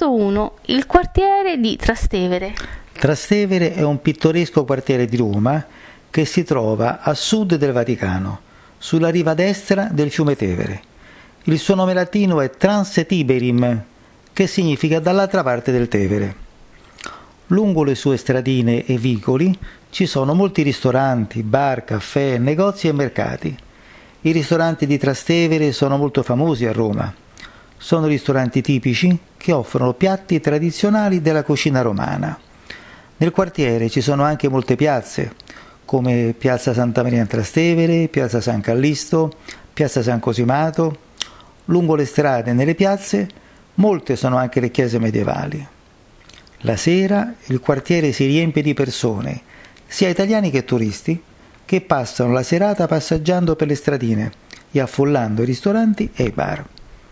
Posto 1. Il quartiere di Trastevere. Trastevere è un pittoresco quartiere di Roma che si trova a sud del Vaticano, sulla riva destra del fiume Tevere. Il suo nome latino è Transetiberim, che significa dall'altra parte del Tevere. Lungo le sue stradine e vicoli ci sono molti ristoranti, bar, caffè, negozi e mercati. I ristoranti di Trastevere sono molto famosi a Roma. Sono ristoranti tipici che offrono piatti tradizionali della cucina romana. Nel quartiere ci sono anche molte piazze, come Piazza Santa Maria in Trastevere, Piazza San Callisto, Piazza San Cosimato. Lungo le strade e nelle piazze molte sono anche le chiese medievali. La sera il quartiere si riempie di persone, sia italiani che turisti, che passano la serata passeggiando per le stradine e affollando i ristoranti e i bar.